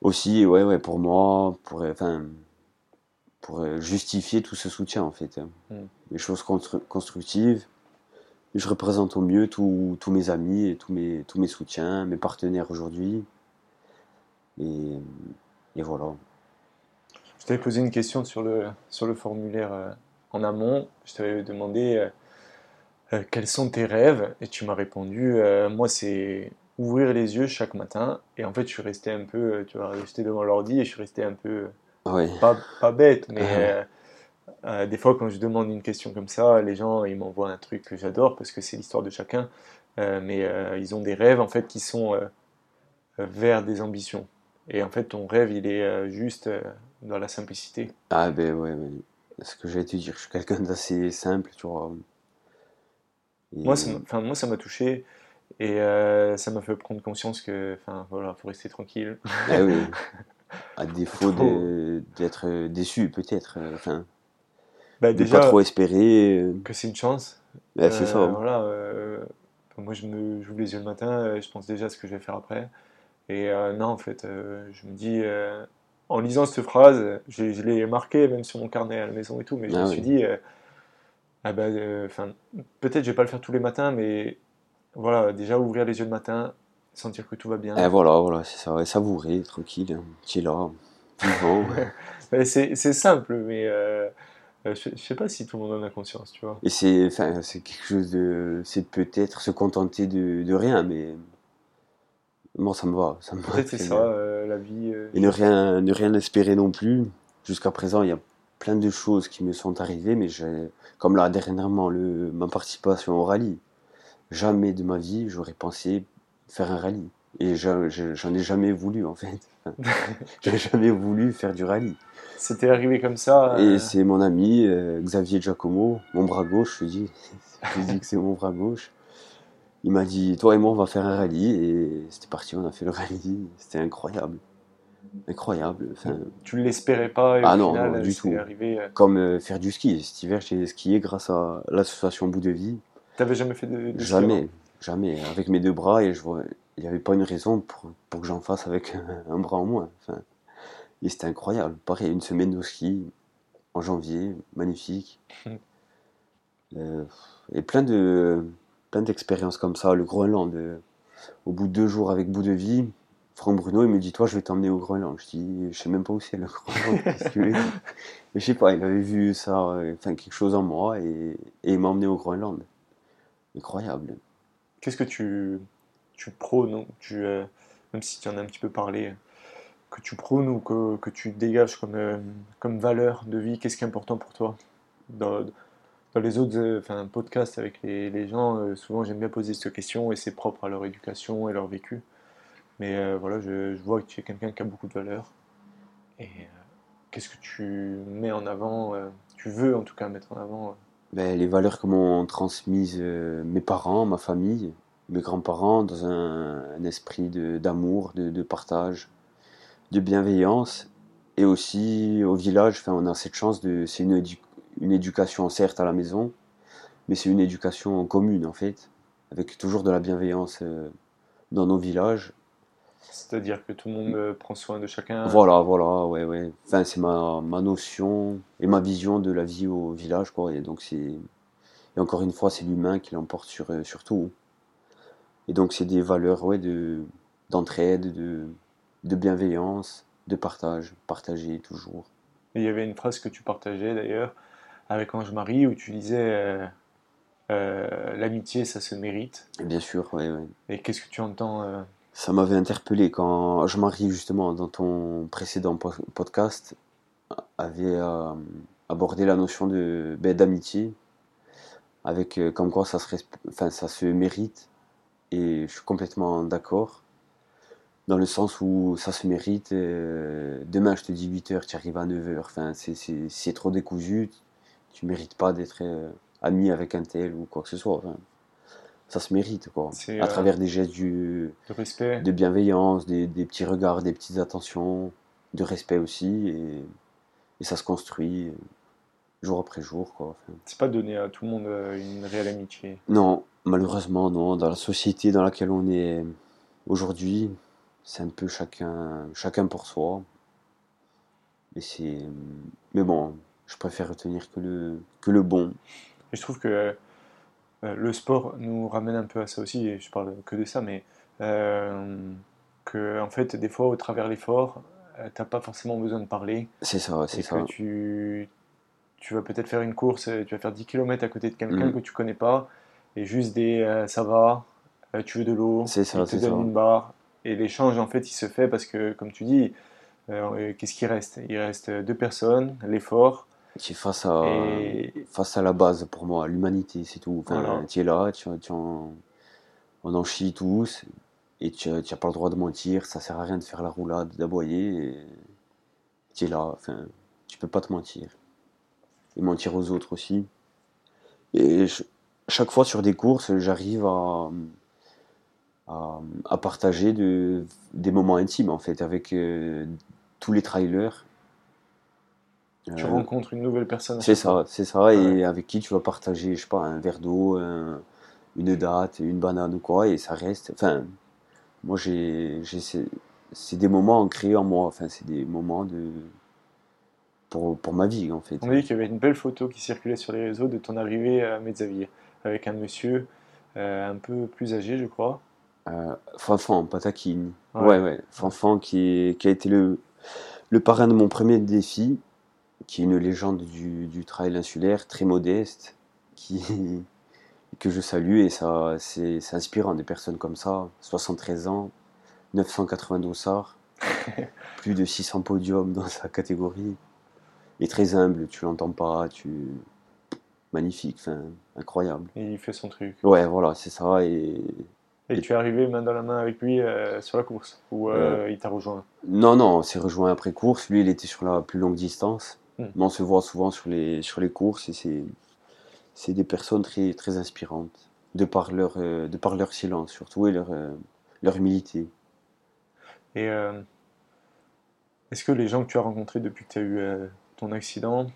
Aussi, ouais, ouais, pour moi, pour, euh, enfin, pour justifier tout ce soutien, en fait. hein. Mm. Des choses constru- constructives. Je représente au mieux tous tous mes amis et tous mes, tous mes soutiens, mes partenaires aujourd'hui. Et, et voilà. Je t'avais posé une question sur le, sur le formulaire euh, en amont. Je t'avais demandé euh, euh, quels sont tes rêves? Et tu m'as répondu moi c'est ouvrir les yeux chaque matin. Et en fait je suis resté un peu tu vois resté devant l'ordi et je suis resté un peu pas, pas bête mais Ah des fois quand je demande une question comme ça les gens ils m'envoient un truc que j'adore parce que c'est l'histoire de chacun. Mais ils ont des rêves en fait qui sont vers des ambitions. Et en fait ton rêve il est juste dans la simplicité Ah ben ouais, ouais. Ce que j'allais te dire, je suis quelqu'un d'assez simple, tu vois. Et- Moi, ça moi, ça m'a touché et euh, ça m'a fait prendre conscience que, enfin, voilà, faut rester tranquille. Ah oui. [LAUGHS] À défaut d'être déçu, peut-être. euh, Enfin, Bah, de déjà pas trop espérer. euh, que c'est une chance. bah, c'est Euh, ça. Voilà. euh, moi, je me, j'ouvre les yeux le matin, je pense déjà à ce que je vais faire après. Et non, en fait, je me dis, en lisant cette phrase, je, je l'ai marquée même sur mon carnet à la maison et tout, mais je Ah me oui. suis dit, euh, ah euh, enfin, peut-être je vais pas le faire tous les matins, mais voilà, déjà ouvrir les yeux le matin, sentir que tout va bien. Et voilà, voilà, c'est ça. Et savourer, tranquille. hein. Tu es là, vivant. [LAUGHS] Ouais, C'est simple, mais euh, je, je sais pas si tout le monde en a conscience, tu vois. Et c'est c'est quelque chose de. C'est peut-être se contenter de, de rien, mais. Moi, ça me va. Ça me [LAUGHS] va c'est ça, euh, la vie. euh, Et ne rien, ne rien espérer non plus. Jusqu'à présent, il y a plein de choses qui me sont arrivées, mais comme là dernièrement, le, ma participation au rallye. Jamais de ma vie, j'aurais pensé faire un rallye. Et j'en je- j'en ai jamais voulu, en fait. [LAUGHS] [LAUGHS] J'ai jamais voulu faire du rallye. C'était arrivé comme ça. euh, Et c'est mon ami euh, Xavier Giacomo, mon bras gauche, je dis, je dis que c'est mon bras gauche. Il m'a dit, toi et moi, on va faire un rallye. Et c'était parti, on a fait le rallye. C'était incroyable. Incroyable. Enfin, tu l'espérais pas, et Ah au non, final, non, du tout. arrivé. euh, comme euh, faire du ski. Cet hiver, j'ai skié grâce à l'association Bout de Vie. T'avais jamais fait de, de ski Jamais, avant? Jamais. Avec mes deux bras, et je vois, il n'y avait pas une raison pour, pour que j'en fasse avec un, [LAUGHS] un bras en moins. Enfin, et c'était incroyable. Pareil, une semaine de ski en janvier, magnifique. Euh, et plein de plein d'expériences comme ça. Le Groenland, euh, au bout de deux jours avec Bout de Vie, Franck Bruno, il me dit Toi, je vais t'emmener au Groenland. Je dis Je sais même pas où c'est le Groenland. [LAUGHS] qu'est-ce que je sais pas, il avait vu ça, euh, enfin quelque chose en moi, et, il m'a emmené au Groenland. Incroyable. Qu'est-ce que tu, tu prônes, tu, euh, même si tu en as un petit peu parlé, que tu prônes ou que, que tu dégages comme, comme valeur de vie Qu'est-ce qui est important pour toi? Dans les autres euh, podcasts avec les, les gens, euh, souvent j'aime bien poser cette question et c'est propre à leur éducation et leur vécu. Mais euh, voilà, je, vois que tu es quelqu'un qui a beaucoup de valeurs. Et qu'est-ce que tu mets en avant, tu veux en tout cas mettre en avant Ben, les valeurs que m'ont transmises mes parents, ma famille, mes grands-parents, dans un, un esprit de- d'amour, de, de partage, de bienveillance. Et aussi au village, on a cette chance de. C'est une, une éducation, certes, à la maison, mais c'est une éducation commune, en fait, avec toujours de la bienveillance euh, dans nos villages. C'est-à-dire que tout le monde euh, prend soin de chacun. Voilà, voilà, ouais, ouais. Enfin, c'est ma, ma notion et ma vision de la vie au village, quoi. Et donc, c'est. Et encore une fois, c'est l'humain qui l'emporte sur, euh, sur tout. Et donc, c'est des valeurs, ouais, de, d'entraide, de, de bienveillance, de partage. Partager toujours. Et il y avait une phrase que tu partageais d'ailleurs avec Ange-Marie où tu disais euh, euh, l'amitié ça se mérite. Bien sûr, ouais. Et qu'est-ce que tu entends euh, Ça m'avait interpellé quand je marie justement dans ton précédent po- podcast avait abordé la notion de ben, d'amitié avec comme quoi ça se resp- enfin ça se mérite et je suis complètement d'accord dans le sens où ça se mérite euh, demain je te dis 8h tu arrives à 9h enfin c'est trop décousu tu mérites pas d'être euh, ami avec un tel ou quoi que ce soit enfin, ça se mérite quoi à euh, travers des gestes du de respect de bienveillance, des, des petits regards, des petites attentions, de respect aussi, et, et ça se construit euh, jour après jour, quoi. Enfin, C'est pas donné à tout le monde une réelle amitié. non, malheureusement, non. Dans la société dans laquelle on est aujourd'hui, c'est un peu chacun, chacun pour soi. Mais c'est, mais bon, je préfère retenir que le, que le bon. Et je trouve que euh, le sport nous ramène un peu à ça aussi, et je parle que de ça, mais euh, que en fait, des fois, au travers l'effort, euh, t'as pas forcément besoin de parler, C'est ça, c'est que ça. tu, tu vas peut-être faire une course, euh, tu vas faire 10 km à côté de quelqu'un Mhm. que tu connais pas, et juste des ça va, tu veux de l'eau, C'est ça, il te c'est donne ça. une barre, et l'échange, en fait, il se fait parce que, comme tu dis, qu'est-ce qui reste? Il reste deux personnes, l'effort, Tu es face à, et face à la base pour moi, l'humanité, c'est tout. Enfin, Voilà. tu es là, tu, tu en- on en chie tous, et tu n'as pas le droit de mentir, ça sert à rien de faire la roulade, d'aboyer, tu es là, enfin, tu peux pas te mentir. Et mentir aux autres aussi. Et je- chaque fois sur des courses, j'arrive à, à, à partager de, des moments intimes, en fait, avec euh, tous les trailers. Tu Euh, rencontres une nouvelle personne. c'est ça, c'est ça, et avec qui tu vas partager, je sais pas, un verre d'eau, un- une date, une banane ou quoi, et ça reste. Enfin, moi j'ai, j'ai ces- c'est des moments ancrés en moi, enfin, c'est des moments de. Pour, pour ma vie en fait. On dit qu'il y avait une belle photo qui circulait sur les réseaux de ton arrivée à Mezzaville, avec un monsieur euh, un peu plus âgé, je crois. Euh, Fanfan, Patakine. Ouais. Ouais, ouais. Fanfan qui, est- qui a été le, le parrain de mon premier défi, qui est une légende du, du trail insulaire, très modeste, qui, [LAUGHS] que je salue et ça, c'est inspirant, des personnes comme ça, 73 ans, 980 dossards, [LAUGHS] plus de 600 podiums dans sa catégorie, et très humble, tu l'entends pas, tu... Magnifique, enfin, incroyable. Et il fait son truc. Ouais, voilà, c'est ça, et Et tu es arrivé main dans la main avec lui euh, sur la course, ou euh, il t'a rejoint? Non, non, on s'est rejoint après course. Lui, il était sur la plus longue distance. Hmm. Mais on se voit souvent sur les, sur les courses et c'est, c'est des personnes très, très inspirantes, de par leur, euh, de par leur silence surtout et leur, euh, leur humilité. Et euh, est-ce que les gens que tu as rencontrés depuis que tu as eu ton accident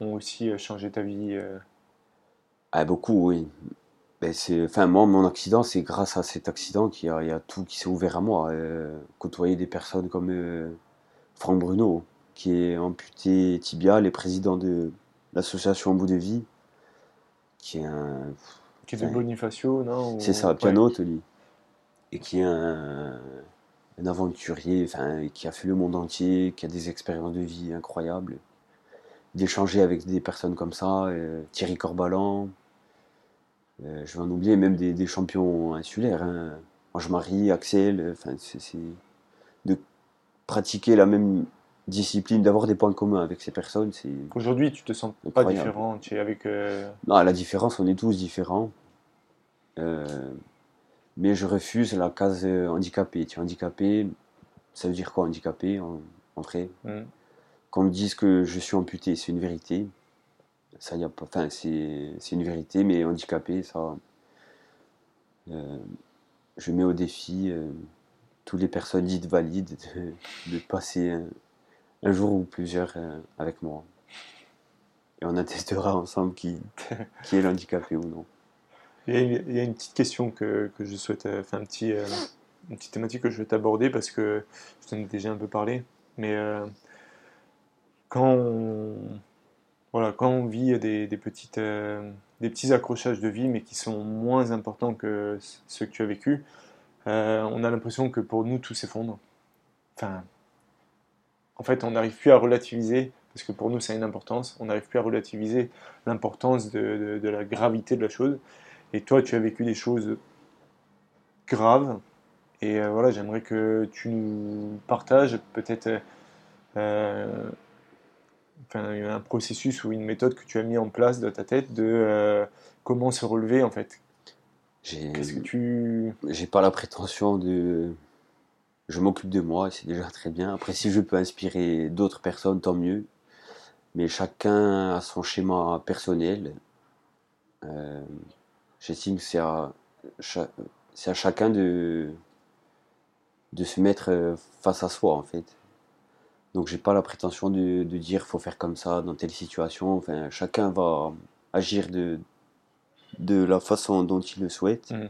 ont aussi changé ta vie Ah, beaucoup, oui. Ben, c'est, enfin, moi, mon accident, c'est grâce à cet accident qu'il y a, il y a tout qui s'est ouvert à moi. Côtoyer des personnes comme Franck Bruno, qui est amputé tibial et président de l'association bout de vie, qui est un, qui de Ouais. Bonifacio, non C'est ça, pianote, lui. Et qui est un, un aventurier, enfin, qui a fait le monde entier, qui a des expériences de vie incroyables. D'échanger avec des personnes comme ça, euh, Thierry Corbalan, euh, je vais en oublier, même des, des champions insulaires, hein, Ange-Marie, Axel, enfin, c'est- de pratiquer la même, discipline, d'avoir des points communs avec ces personnes, c'est. Aujourd'hui, tu te sens pas différent. Tu es avec. euh, Non, la différence, on est tous différents. Euh, mais je refuse la case euh, handicapé. Tu es handicapé, ça veut dire quoi handicapé en, en vrai? Hmm. Qu'on me dise que je suis amputé, c'est une vérité. Ça y a pas, enfin, c'est c'est une vérité, mais handicapé, ça. euh, je mets au défi toutes les personnes dites valides de, de passer un, un jour ou plusieurs euh, avec moi. Et on attestera ensemble qui, [LAUGHS] qui est l'handicapé ou non. Il y, a une, il y a une petite question que, que je souhaite, euh, enfin un petit, euh, une petite thématique que je vais t'aborder parce que je t'en ai déjà un peu parlé. Mais euh, quand on, voilà, quand on vit des, des petites, des petits accrochages de vie, mais qui sont moins importants que ceux que tu as vécu, on a l'impression que pour nous tout s'effondre. Enfin, en fait, on n'arrive plus à relativiser parce que pour nous ça a une importance. On n'arrive plus à relativiser l'importance de, de- de la gravité de la chose. Et toi, tu as vécu des choses graves. Et euh, voilà, j'aimerais que tu nous partages peut-être euh, enfin, un processus ou une méthode que tu as mis en place dans ta tête de euh, comment se relever en fait. Qu'est-ce que tu... j'ai pas la prétention de. Je m'occupe de moi, c'est déjà très bien. Après, si je peux inspirer d'autres personnes, tant mieux. Mais chacun a son schéma personnel. Euh, J'estime que c'est à, chacun de, de se mettre euh, face à soi, en fait. Donc, j'ai pas la prétention de, de dire faut faire comme ça dans telle situation. Enfin, chacun va agir de, de la façon dont il le souhaite. Mhm.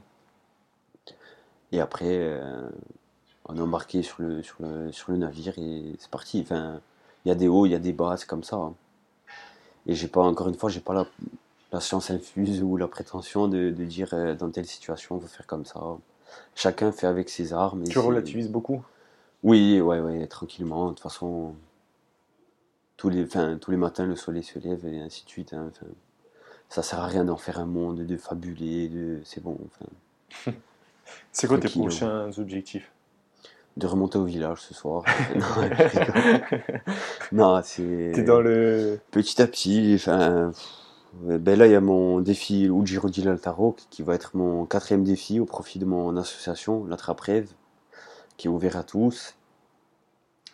Et après, euh, on est embarqué sur le, sur le, sur le navire et c'est parti. Enfin, il y a des hauts, il y a des bas, c'est comme ça. hein. Et j'ai pas, encore une fois, j'ai pas la, la science infuse ou la prétention de, de dire euh, dans telle situation, on veut faire comme ça. Chacun fait avec ses armes. et Tu relativises beaucoup? Oui, ouais, ouais, tranquillement. De toute façon, tous les, enfin, tous les matins, le soleil se lève et ainsi de suite. hein. Enfin, ça sert à rien d'en faire un monde, de fabuler, de, c'est bon. Enfin, [LAUGHS] C'est quoi tes prochains objectifs? De remonter au village ce soir. [LAUGHS] non, c'est T'es dans le... petit à petit. Enfin, ben là, il y a mon défi Giro di Laltaro qui va être mon quatrième défi au profit de mon association, la Traprève, qui est ouvert à tous.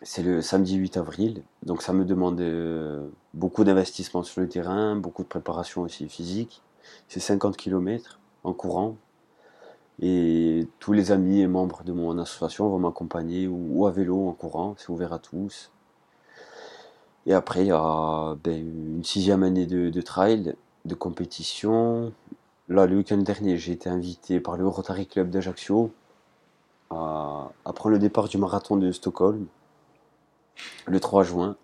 C'est le samedi 8 avril, donc ça me demande euh, beaucoup d'investissement sur le terrain, beaucoup de préparation aussi physique. C'est 50 km en courant. Et tous les amis et membres de mon association vont m'accompagner ou, ou à vélo en courant, c'est ouvert à tous. Et après, il y a ben, une sixième année de, de trail, de compétition. Là, le week-end dernier, j'ai été invité par le Rotary Club d'Ajaccio à, à prendre le départ du marathon de Stockholm le 3 juin.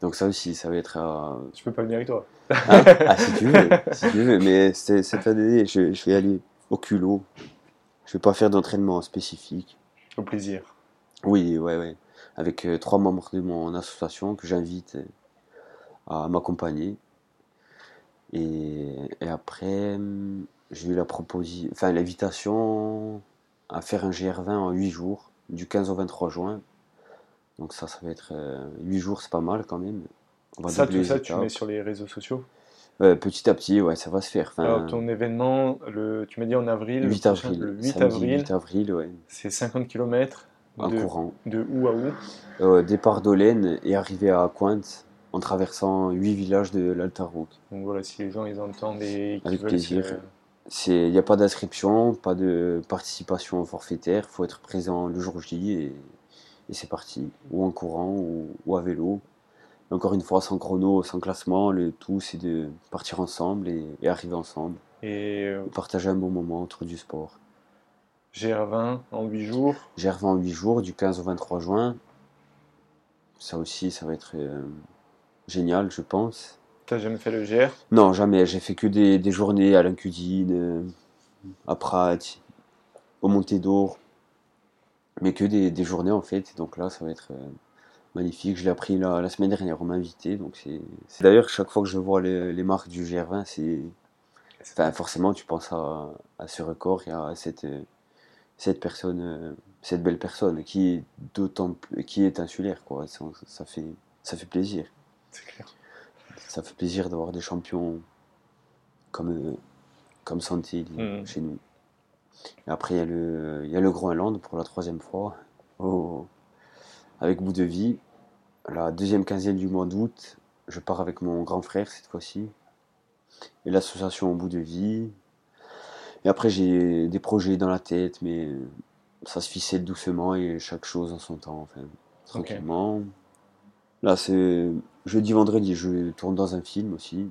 Donc ça aussi, ça va être à... Je peux pas venir avec toi. Hein ah, si tu veux, si tu veux. Mais c'est- cette année, je, je vais aller au culot. Je vais pas faire d'entraînement spécifique. Au plaisir. Oui, ouais, ouais. Avec euh, trois membres de mon association que j'invite euh, à m'accompagner. Et, et après, hum, j'ai eu la proposition, enfin l'invitation à faire un GR20 en 8 jours, du 15 au 23 juin. Donc ça, ça va être 8 jours, c'est pas mal quand même. On va Ça, tout ça, tu mets sur les réseaux sociaux? Euh, petit à petit, ouais, ça va se faire. Enfin, Alors, ton événement, le, tu m'as dit en avril. le 8 prochain, avril, Le 8 samedi avril, 8 avril, ouais, c'est 50 km. en De, courant. de où à où? Euh, départ d'Olène et arrivé à Cointe en traversant 8 villages de l'Altarouk. Donc voilà, si les gens ils entendent et qu'ils Avec plaisir. Il n'y a pas d'inscription, pas de participation forfaitaire, il faut être présent le jour J et, et c'est parti. Ou en courant ou, ou à vélo. Encore une fois, sans chrono, sans classement, le tout c'est de partir ensemble et, et arriver ensemble. Et euh, Et partager un bon moment autour du sport. GR20 en 8 jours. J'ai revu en 8 jours, du 15 au 23 juin. Ça aussi, ça va être euh, génial, je pense. T'as jamais fait le GR Non, jamais. J'ai fait que des, des journées à l'Incudine, euh, à Prat, au Monté d'Or. Mais que des, des journées en fait. Donc là, ça va être magnifique. Je l'ai appris la, la semaine dernière, on m'a invité. Donc c'est. D'ailleurs, chaque fois que je vois les, les marques du GR20, c'est. Enfin, forcément, tu penses à, à ce record et à cette, cette personne cette belle personne qui est d'autant qui est insulaire quoi. Ça, ça fait ça fait plaisir. C'est clair. Ça fait plaisir d'avoir des champions comme comme Santi Mhm. chez nous. Et après il y a le il y a le Groenland pour la troisième fois au- avec bout de vie. La deuxième quinzaine du mois d'août, je pars avec mon grand frère cette fois-ci. Et l'association au bout de vie. Et après, j'ai des projets dans la tête, mais ça se ficelle doucement et chaque chose en son temps, enfin, tranquillement. Là, c'est jeudi, vendredi, je tourne dans un film aussi,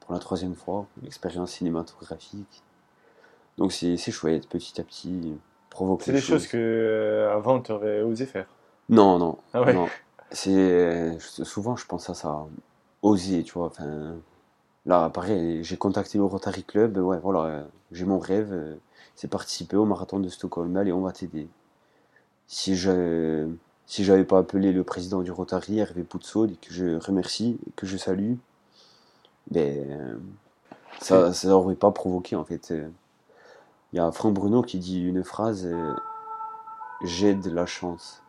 pour la troisième fois, une expérience cinématographique. Donc c'est chouette, petit à petit, provoque C'est des choses que euh, avant tu aurais osé faire. Non, non, Ah ouais. non. C'est souvent je pense à ça, oser, tu vois. Enfin, là, pareil, j'ai contacté le Rotary Club. Ouais, voilà, j'ai mon rêve, c'est participer au marathon de Stockholm. Allez, on va t'aider. Si je si j'avais pas appelé le président du Rotary, Hervé Poutsaud, et que je remercie et que je salue, ben ça ça aurait pas provoqué en fait. Il y a Franck Bruno qui dit une phrase euh, j'aide la chance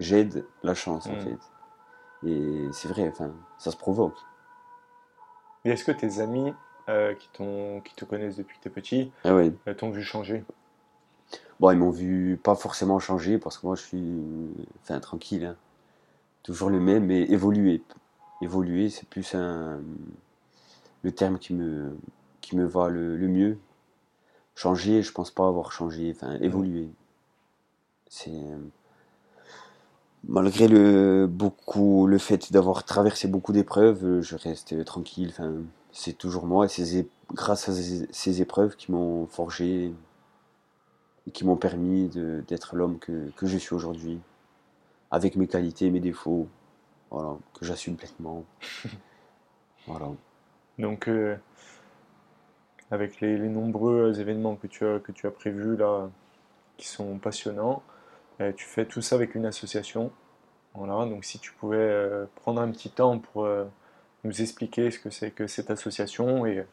j'aide la chance en Mm. fait. Et c'est vrai, enfin, ça se provoque. Et est-ce que tes amis euh, qui, t'ont- qui te connaissent depuis que tu es petit Ah ouais. euh, t'ont vu changer? Bon, ils m'ont vu pas forcément changer parce que moi je suis enfin, tranquille. hein. Toujours le même, mais évoluer. Évoluer, c'est plus un, le terme qui me, qui me va le, le mieux. Changer, je pense pas avoir changé, enfin évoluer. C'est malgré le beaucoup le fait d'avoir traversé beaucoup d'épreuves, euh, je reste tranquille. Enfin, c'est toujours moi et c'est grâce à ces, épreuves qui m'ont forgé et qui m'ont permis de- d'être l'homme que, que je suis aujourd'hui, avec mes qualités et mes défauts, voilà, que j'assume pleinement. [LAUGHS] Voilà. Donc, euh, avec les, les nombreux événements que tu as, que tu as prévus là, qui sont passionnants, euh, tu fais tout ça avec une association. Voilà, donc si tu pouvais euh, prendre un petit temps pour euh, nous expliquer ce que c'est que cette association et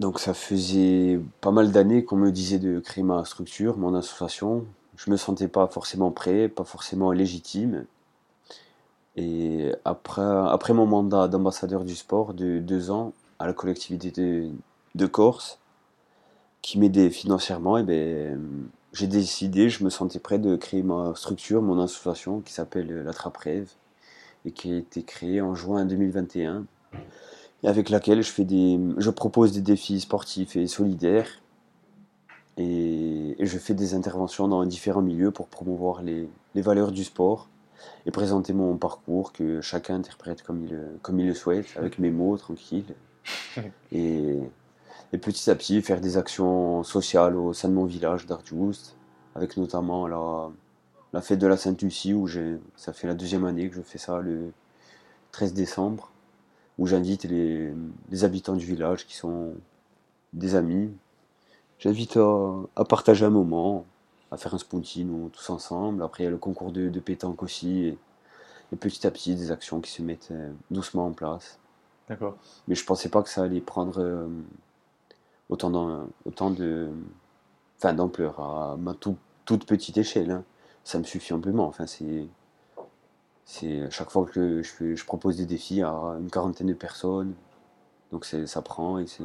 Donc ça faisait pas mal d'années qu'on me disait de créer ma structure, mon association. Je me sentais pas forcément prêt, pas forcément légitime. Et après, mon mandat d'ambassadeur du sport de deux ans à la collectivité de, Corse, qui m'aidait financièrement, et ben, j'ai décidé, je me sentais prêt de créer ma structure, mon association qui s'appelle la Trappe Rêve et qui a été créée en juin 2021 et avec laquelle je, fais des, je propose des défis sportifs et solidaires et, et je fais des interventions dans différents milieux pour promouvoir les, les valeurs du sport et présenter mon parcours que chacun interprète comme il, comme il le souhaite, avec mes mots tranquilles. [LAUGHS] Et, et petit à petit faire des actions sociales au sein de mon village d'Artjust, avec notamment la, la fête de la Sainte-Lucie, où j'ai, ça fait la deuxième année que je fais ça le 13 décembre, où j'invite les, les habitants du village qui sont des amis. J'invite à, à partager un moment, à faire un spoutine tous ensemble. Après, il y a le concours de, de pétanque aussi, et, et petit à petit, des actions qui se mettent euh, doucement en place. d'accord. Mais je pensais pas que ça allait prendre euh, autant, d'am- autant de, enfin, d'ampleur à ma tout- toute petite échelle. hein. Ça me suffit amplement. Enfin, c'est, c'est chaque fois que je, propose des défis à une quarantaine de personnes. Donc ça prend et c'est,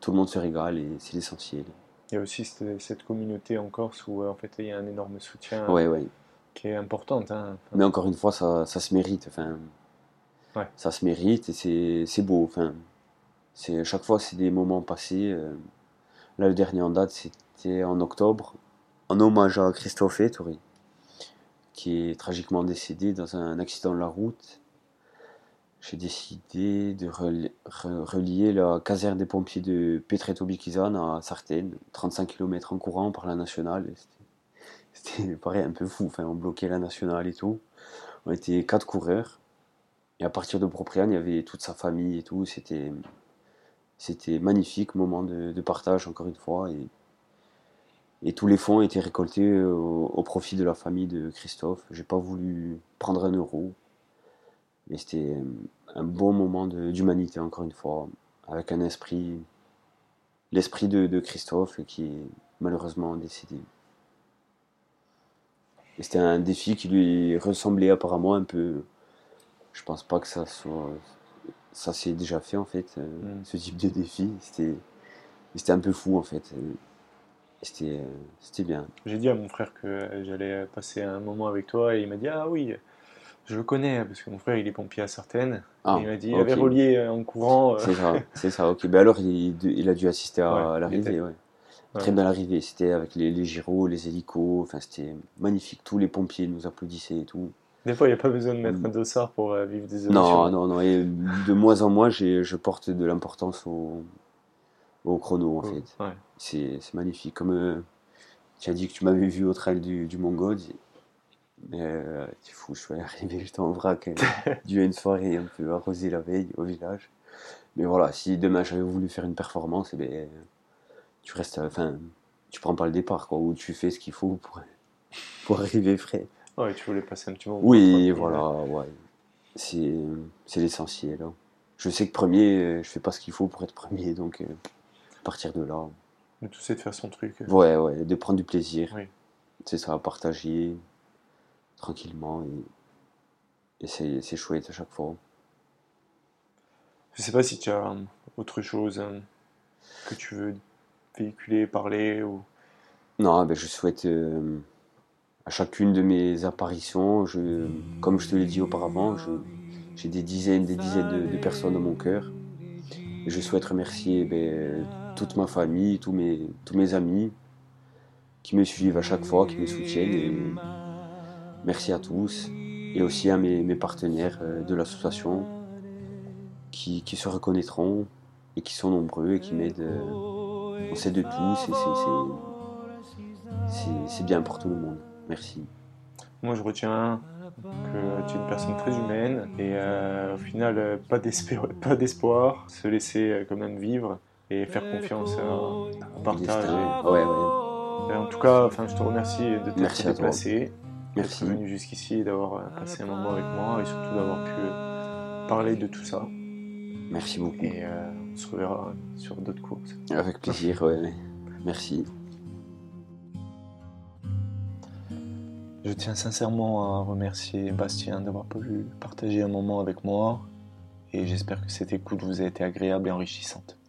tout le monde se régale et c'est l'essentiel. Il y a aussi cette, cette communauté en Corse où en fait il y a un énorme soutien Ouais, ouais. qui est important. hein. Mais encore une fois, ça, ça se mérite. Enfin, Ouais. Ça se mérite et c'est, c'est beau. Enfin, c'est, chaque fois, c'est des moments passés. euh. Là, le dernier en date, c'était en octobre, en hommage à Christophe Ettori, qui est tragiquement décédé dans un accident de la route. J'ai décidé de reli- re- relier la caserne des pompiers de Petreto-Bikizan à Sartène, 35 km en courant par la nationale. [LAUGHS] C'était pareil, un peu fou. Enfin, on bloquait la nationale et tout. On était quatre coureurs. Et à partir de Propriane, il y avait toute sa famille et tout. C'était, c'était magnifique, moment de, partage encore une fois. Et, et tous les fonds étaient récoltés au, profit de la famille de Christophe. J'ai pas voulu prendre un euro. Mais c'était un bon moment d'humanité encore une fois, avec un esprit, l'esprit de, Christophe qui est malheureusement décédé. Et c'était un défi qui lui ressemblait apparemment un peu. Je pense pas que ça soit. Ça s'est déjà fait en fait, euh, Mm. ce type de défi. C'était c'était un peu fou en fait. Euh, C'était euh, c'était bien. J'ai dit à mon frère que j'allais passer un moment avec toi et il m'a dit Ah oui, je le connais parce que mon frère il est pompier à Certaines. Ah, et il m'a dit Il avait relié en courant. C'est ça, c'est ça, ok. Ben alors, il, il a dû assister à, Ouais, l'arrivée, était- ouais. Ouais. Très belle arrivée, c'était avec les, les gyros, les hélicos, enfin c'était magnifique. Tous les pompiers nous applaudissaient et tout. Des fois, il n'y a pas besoin de mettre Mm. un dossard pour euh, vivre des Non, émotions. non, non, et de moins en moins, je porte de l'importance au, au chrono, en fait. Ouais. C'est magnifique. Comme euh, tu as dit que tu m'avais vu au trail du, du mais euh, c'est fou, je suis arrivé, [LAUGHS] j'étais en vrac, euh, [LAUGHS] dû à une soirée un peu arrosée la veille au village. Mais voilà, si demain j'avais voulu faire une performance, eh ben, tu restes, enfin, tu prends pas le départ, quoi, ou tu fais ce qu'il faut pour, [LAUGHS] pour arriver frais. Ouais, tu voulais passer un petit moment. Oui, voilà, ouais. C'est c'est l'essentiel. hein. Je sais que premier, euh, je fais pas ce qu'il faut pour être premier, donc euh, à partir de là, De tout c'est de faire son truc. ouais, ouais, de prendre du plaisir. Oui. C'est ça, partager tranquillement et, et c'est c'est chouette à chaque fois. Je sais pas si tu as euh, autre chose euh, que tu veux véhiculer, parler ou. Non, ben, je souhaite euh, à chacune de mes apparitions, comme je te l'ai dit auparavant, j'ai des dizaines, des dizaines de, personnes dans mon cœur. Et je souhaite remercier ben, toute ma famille, tous mes, tous amis qui me suivent à chaque fois, qui me soutiennent. Et merci à tous. Et aussi à mes, partenaires euh, de l'association qui, se reconnaîtront et qui sont nombreux et qui m'aident. euh, on sait de c'est- c'est c'est bien pour tout le monde. Merci. Moi, je retiens que tu es une personne très humaine et euh, au final, euh, pas [LAUGHS] d'espoir, se laisser euh, quand même vivre et faire confiance à, à Le partage. destin. Et- Ouais, ouais. en tout cas, enfin, je te remercie de t'être déplacé, d'être venu jusqu'ici et d'avoir euh, passé un moment avec moi et surtout d'avoir pu euh, parler de tout ça. Merci beaucoup. Et euh, on se reverra sur d'autres courses. Avec plaisir, ouais. Merci. Je tiens sincèrement à remercier Bastien d'avoir pu partager un moment avec moi et j'espère que cette écoute vous a été agréable et enrichissante.